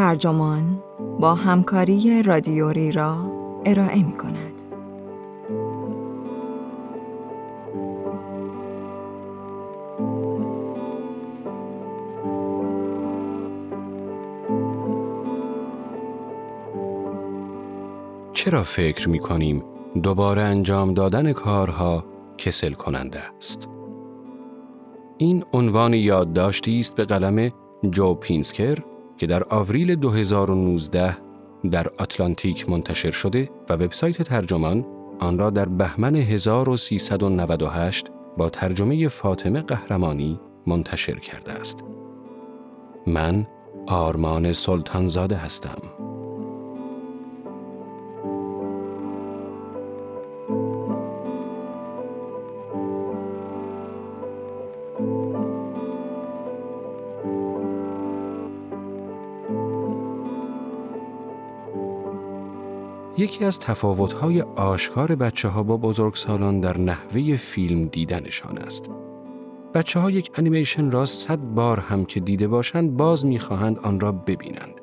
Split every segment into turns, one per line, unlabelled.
ترجمان با همکاری رادیوری را ارائه می کند.
چرا فکر می کنیم دوباره انجام دادن کارها کسل کننده است؟ این عنوان یادداشتی است به قلم جو پینسکر که در آوریل 2019 در آتلانتیک منتشر شده و وبسایت ترجمان آن را در بهمن 1398 با ترجمه فاطمه قهرمانی منتشر کرده است. من آرمان سلطانزاده هستم. یکی از تفاوت‌های آشکار بچه ها با بزرگسالان در نحوه فیلم دیدنشان است. بچه ها یک انیمیشن را صد بار هم که دیده باشند باز می‌خواهند آن را ببینند.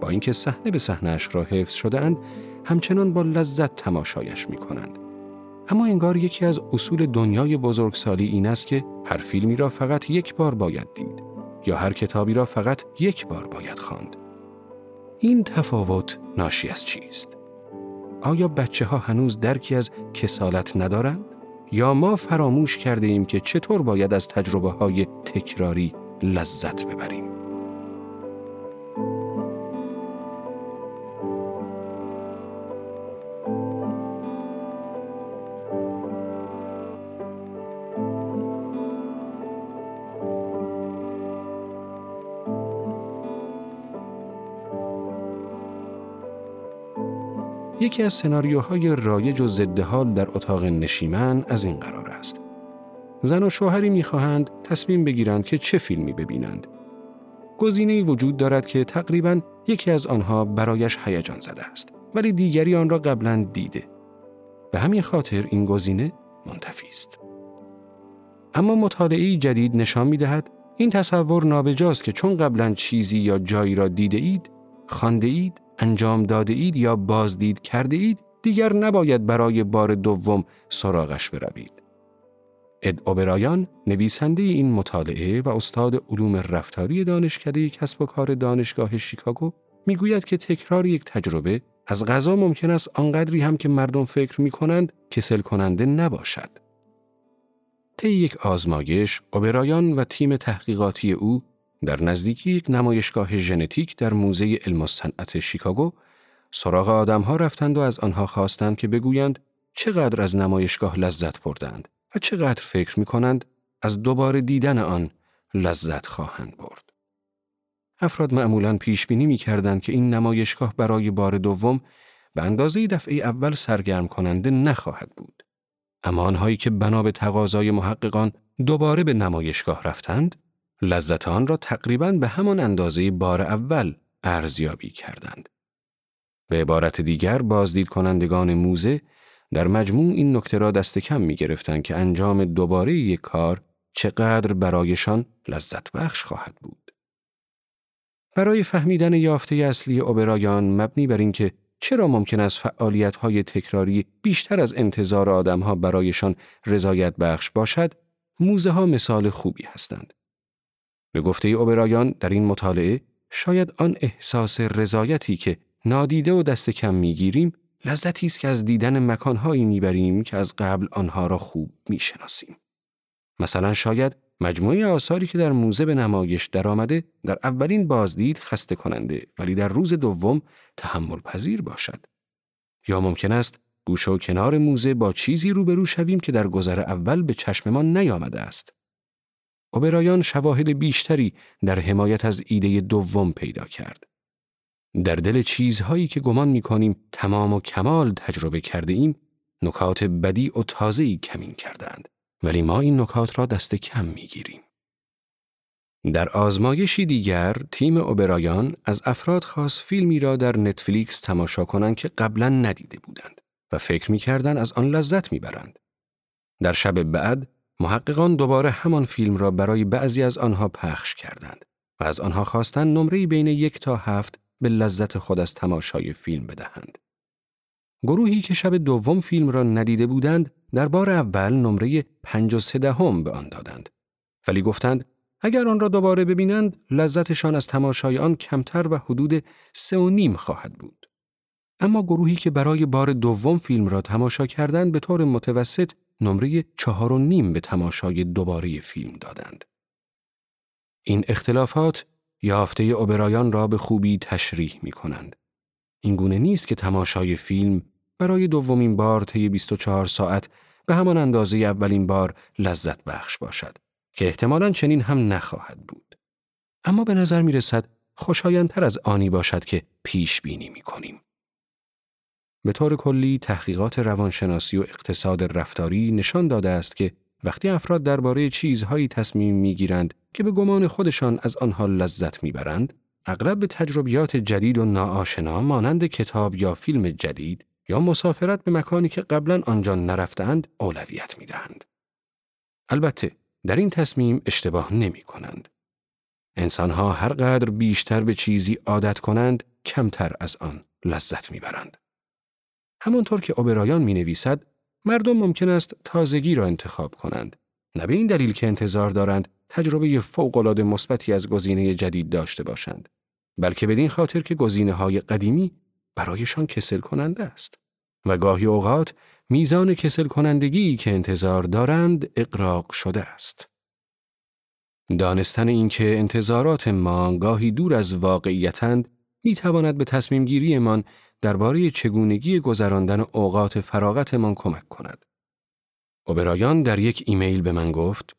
با اینکه صحنه به صحنهاش را حفظ شده اند، همچنان با لذت تماشایش می کنند. اما انگار یکی از اصول دنیای بزرگسالی این است که هر فیلمی را فقط یک بار باید دید یا هر کتابی را فقط یک بار باید خواند. این تفاوت ناشی از چیست؟ آیا بچه ها هنوز درکی از کسالت ندارند؟ یا ما فراموش کرده ایم که چطور باید از تجربه های تکراری لذت ببریم؟ یکی از سناریوهای رایج و ضد حال در اتاق نشیمن از این قرار است. زن و شوهری می‌خواهند تصمیم بگیرند که چه فیلمی ببینند. گزینه وجود دارد که تقریبا یکی از آنها برایش هیجان زده است ولی دیگری آن را قبلا دیده. به همین خاطر این گزینه منتفی است. اما مطالعه جدید نشان می دهد این تصور نابجاست که چون قبلا چیزی یا جایی را دیده اید، خانده اید انجام داده اید یا بازدید کرده اید دیگر نباید برای بار دوم سراغش بروید. اد اوبرایان نویسنده این مطالعه و استاد علوم رفتاری دانشکده کسب و کار دانشگاه شیکاگو می‌گوید که تکرار یک تجربه از غذا ممکن است آنقدری هم که مردم فکر می کنند کسل کننده نباشد. طی یک آزمایش، اوبرایان و تیم تحقیقاتی او در نزدیکی یک نمایشگاه ژنتیک در موزه علم و صنعت شیکاگو سراغ آدمها رفتند و از آنها خواستند که بگویند چقدر از نمایشگاه لذت بردند و چقدر فکر می کنند از دوباره دیدن آن لذت خواهند برد. افراد معمولا پیش بینی می کردند که این نمایشگاه برای بار دوم به اندازه دفعه اول سرگرم کننده نخواهد بود. اما آنهایی که بنا به تقاضای محققان دوباره به نمایشگاه رفتند، لذت آن را تقریبا به همان اندازه بار اول ارزیابی کردند. به عبارت دیگر بازدید کنندگان موزه در مجموع این نکته را دست کم می گرفتند که انجام دوباره یک کار چقدر برایشان لذت بخش خواهد بود. برای فهمیدن یافته اصلی اوبرایان مبنی بر اینکه چرا ممکن است فعالیت های تکراری بیشتر از انتظار آدمها برایشان رضایت بخش باشد، موزه ها مثال خوبی هستند. به گفته اوبرایان در این مطالعه شاید آن احساس رضایتی که نادیده و دست کم می‌گیریم لذتی است که از دیدن مکانهایی می‌بریم که از قبل آنها را خوب می‌شناسیم. مثلا شاید مجموعه آثاری که در موزه به نمایش درآمده در اولین بازدید خسته کننده ولی در روز دوم تحمل پذیر باشد. یا ممکن است گوشه و کنار موزه با چیزی روبرو شویم که در گذر اول به چشممان نیامده است. اوبرایان شواهد بیشتری در حمایت از ایده دوم پیدا کرد. در دل چیزهایی که گمان می کنیم تمام و کمال تجربه کرده ایم، نکات بدی و تازه‌ای کمین کردند. ولی ما این نکات را دست کم می گیریم. در آزمایشی دیگر تیم اوبرایان از افراد خاص فیلمی را در نتفلیکس تماشا کنند که قبلا ندیده بودند و فکر می از آن لذت می برند. در شب بعد محققان دوباره همان فیلم را برای بعضی از آنها پخش کردند و از آنها خواستن نمره بین یک تا هفت به لذت خود از تماشای فیلم بدهند. گروهی که شب دوم فیلم را ندیده بودند در بار اول نمره پنج و سه دهم به آن دادند. ولی گفتند اگر آن را دوباره ببینند لذتشان از تماشای آن کمتر و حدود سه و نیم خواهد بود. اما گروهی که برای بار دوم فیلم را تماشا کردند به طور متوسط نمره چهار و نیم به تماشای دوباره فیلم دادند. این اختلافات یافته اوبرایان را به خوبی تشریح می کنند. این گونه نیست که تماشای فیلم برای دومین بار طی 24 ساعت به همان اندازه اولین بار لذت بخش باشد که احتمالاً چنین هم نخواهد بود. اما به نظر می رسد خوشایندتر از آنی باشد که پیش بینی می کنیم. به طور کلی تحقیقات روانشناسی و اقتصاد رفتاری نشان داده است که وقتی افراد درباره چیزهایی تصمیم می‌گیرند که به گمان خودشان از آنها لذت می‌برند، اغلب به تجربیات جدید و ناآشنا مانند کتاب یا فیلم جدید یا مسافرت به مکانی که قبلا آنجا نرفتند اولویت می‌دهند. البته در این تصمیم اشتباه نمی کنند. انسانها هر قدر بیشتر به چیزی عادت کنند، کمتر از آن لذت می‌برند. همانطور که اوبرایان می نویسد، مردم ممکن است تازگی را انتخاب کنند. نه به این دلیل که انتظار دارند تجربه فوقالعاده مثبتی از گزینه جدید داشته باشند، بلکه بدین خاطر که گزینه های قدیمی برایشان کسل کننده است و گاهی اوقات میزان کسل کنندگی که انتظار دارند اقراق شده است. دانستن اینکه انتظارات ما گاهی دور از واقعیتند می تواند به تصمیم گیریمان درباره چگونگی گذراندن اوقات فراغتمان کمک کند. اوبرایان در یک ایمیل به من گفت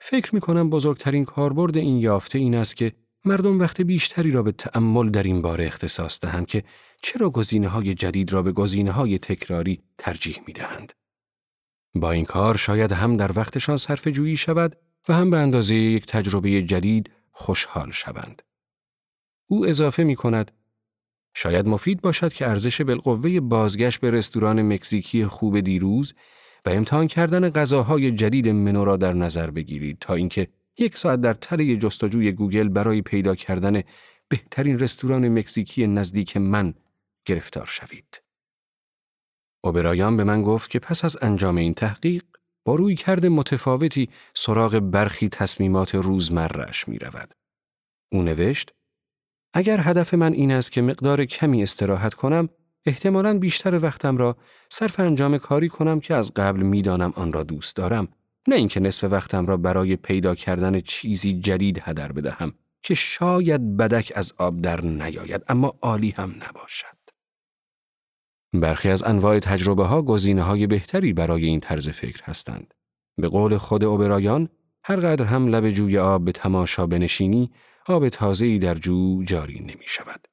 فکر می کنم بزرگترین کاربرد این یافته این است که مردم وقت بیشتری را به تأمل در این باره اختصاص دهند که چرا گزینه های جدید را به گزینه های تکراری ترجیح می دهند. با این کار شاید هم در وقتشان صرف جویی شود و هم به اندازه یک تجربه جدید خوشحال شوند. او اضافه می کند شاید مفید باشد که ارزش بالقوه بازگشت به رستوران مکزیکی خوب دیروز و امتحان کردن غذاهای جدید منو را در نظر بگیرید تا اینکه یک ساعت در تله جستجوی گوگل برای پیدا کردن بهترین رستوران مکزیکی نزدیک من گرفتار شوید. اوبرایان به من گفت که پس از انجام این تحقیق با روی کرد متفاوتی سراغ برخی تصمیمات روزمرش می رود. او نوشت اگر هدف من این است که مقدار کمی استراحت کنم، احتمالاً بیشتر وقتم را صرف انجام کاری کنم که از قبل می‌دانم آن را دوست دارم، نه اینکه نصف وقتم را برای پیدا کردن چیزی جدید هدر بدهم که شاید بدک از آب در نیاید اما عالی هم نباشد. برخی از انواع تجربه ها گزینه های بهتری برای این طرز فکر هستند. به قول خود اوبرایان، هر قدر هم لب جوی آب به تماشا بنشینی، آب تازه‌ای در جو جاری نمی شود.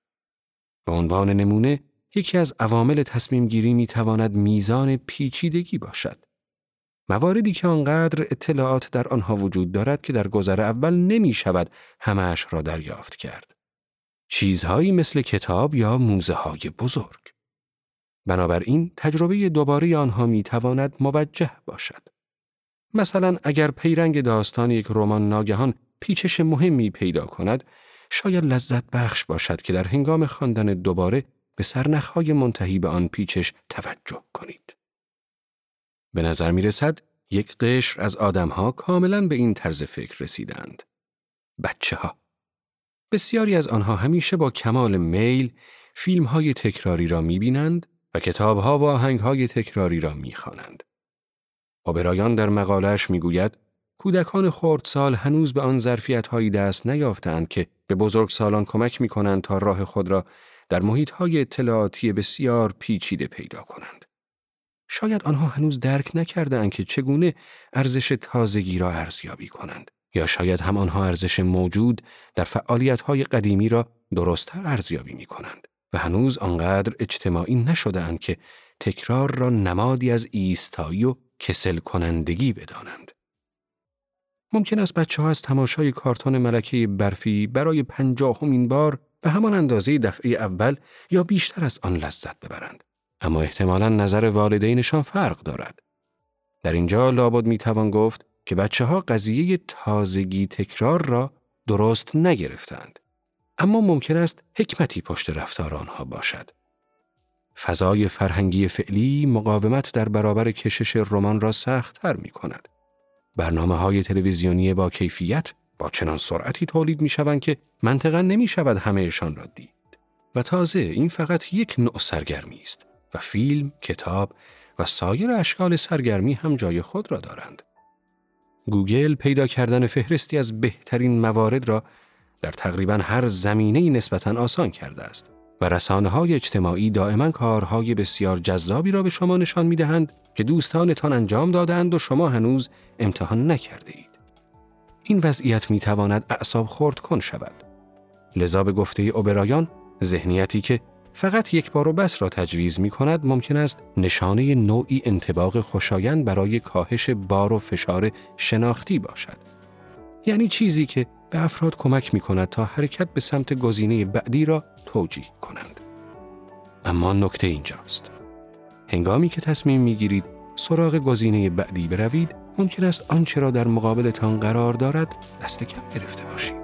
به عنوان نمونه، یکی از عوامل تصمیم گیری می تواند میزان پیچیدگی باشد. مواردی که آنقدر اطلاعات در آنها وجود دارد که در گذر اول نمی شود همهش را دریافت کرد. چیزهایی مثل کتاب یا موزه های بزرگ. بنابراین تجربه دوباره آنها می تواند موجه باشد. مثلا اگر پیرنگ داستان یک رمان ناگهان پیچش مهمی پیدا کند، شاید لذت بخش باشد که در هنگام خواندن دوباره به سرنخهای منتهی به آن پیچش توجه کنید. به نظر می رسد یک قشر از آدمها کاملا به این طرز فکر رسیدند. بچه ها. بسیاری از آنها همیشه با کمال میل فیلم های تکراری را می بینند و کتاب ها و آهنگ های تکراری را می خوانند. آبرایان در مقالش می گوید کودکان خردسال هنوز به آن ظرفیت هایی دست نیافتند که به بزرگ سالان کمک می کنند تا راه خود را در محیط های اطلاعاتی بسیار پیچیده پیدا کنند. شاید آنها هنوز درک نکردند که چگونه ارزش تازگی را ارزیابی کنند یا شاید هم آنها ارزش موجود در فعالیت های قدیمی را درستتر ارزیابی می کنند و هنوز آنقدر اجتماعی نشده که تکرار را نمادی از ایستایی و کسل کنندگی بدانند. ممکن است بچه ها از تماشای کارتون ملکه برفی برای پنجاهمین بار به همان اندازه دفعه اول یا بیشتر از آن لذت ببرند. اما احتمالا نظر والدینشان فرق دارد. در اینجا لابد می توان گفت که بچه ها قضیه تازگی تکرار را درست نگرفتند. اما ممکن است حکمتی پشت رفتار آنها باشد. فضای فرهنگی فعلی مقاومت در برابر کشش رمان را سختتر می کند. برنامه های تلویزیونی با کیفیت با چنان سرعتی تولید می شوند که منطقا نمی شود همهشان را دید. و تازه این فقط یک نوع سرگرمی است و فیلم، کتاب و سایر اشکال سرگرمی هم جای خود را دارند. گوگل پیدا کردن فهرستی از بهترین موارد را در تقریبا هر زمینه نسبتا آسان کرده است و رسانه های اجتماعی دائما کارهای بسیار جذابی را به شما نشان می دهند که دوستانتان انجام دادند و شما هنوز امتحان نکرده اید. این وضعیت می تواند اعصاب خورد کن شود. لذا به گفته اوبرایان ذهنیتی که فقط یک بار و بس را تجویز می کند ممکن است نشانه نوعی انتباق خوشایند برای کاهش بار و فشار شناختی باشد. یعنی چیزی که به افراد کمک می کند تا حرکت به سمت گزینه بعدی را توجیه کنند. اما نکته اینجاست. هنگامی که تصمیم می گیرید سراغ گزینه بعدی بروید ممکن است آنچه را در مقابلتان قرار دارد دست کم گرفته باشید.